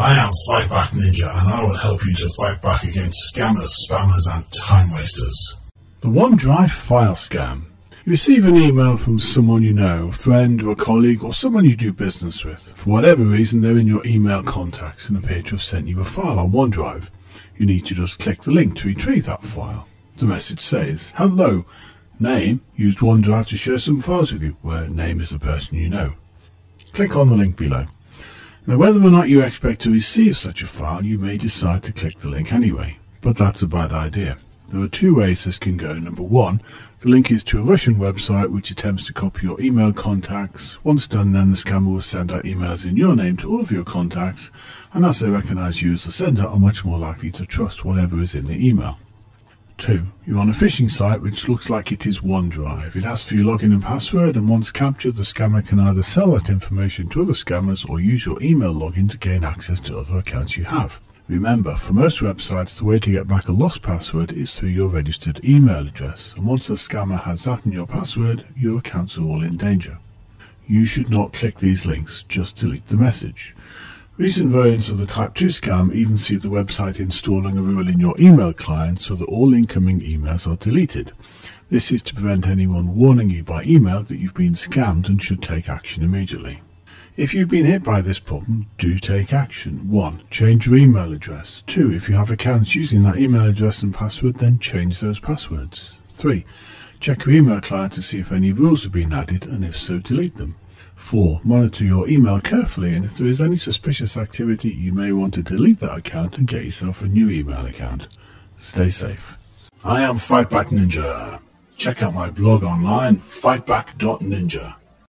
I am Fightback Ninja and I will help you to fight back against scammers, spammers and time wasters. The OneDrive file scam. You receive an email from someone you know, a friend or a colleague or someone you do business with. For whatever reason, they're in your email contacts and appear to have sent you a file on OneDrive. You need to just click the link to retrieve that file. The message says, Hello, name used OneDrive to share some files with you, where name is the person you know. Click on the link below. Now, whether or not you expect to receive such a file, you may decide to click the link anyway, but that's a bad idea. There are two ways this can go. Number one, the link is to a Russian website which attempts to copy your email contacts. Once done, then the scammer will send out emails in your name to all of your contacts, and as they recognize you as the sender, are much more likely to trust whatever is in the email. 2. You're on a phishing site which looks like it is OneDrive. It asks for your login and password, and once captured, the scammer can either sell that information to other scammers or use your email login to gain access to other accounts you have. Remember, for most websites, the way to get back a lost password is through your registered email address, and once the scammer has that in your password, your accounts are all in danger. You should not click these links, just delete the message. Recent variants of the Type 2 scam even see the website installing a rule in your email client so that all incoming emails are deleted. This is to prevent anyone warning you by email that you've been scammed and should take action immediately. If you've been hit by this problem, do take action. 1. Change your email address. 2. If you have accounts using that email address and password, then change those passwords. 3. Check your email client to see if any rules have been added and if so, delete them. 4. Monitor your email carefully and if there is any suspicious activity, you may want to delete that account and get yourself a new email account. Stay safe. I am Fightback Ninja. Check out my blog online, fightback.ninja.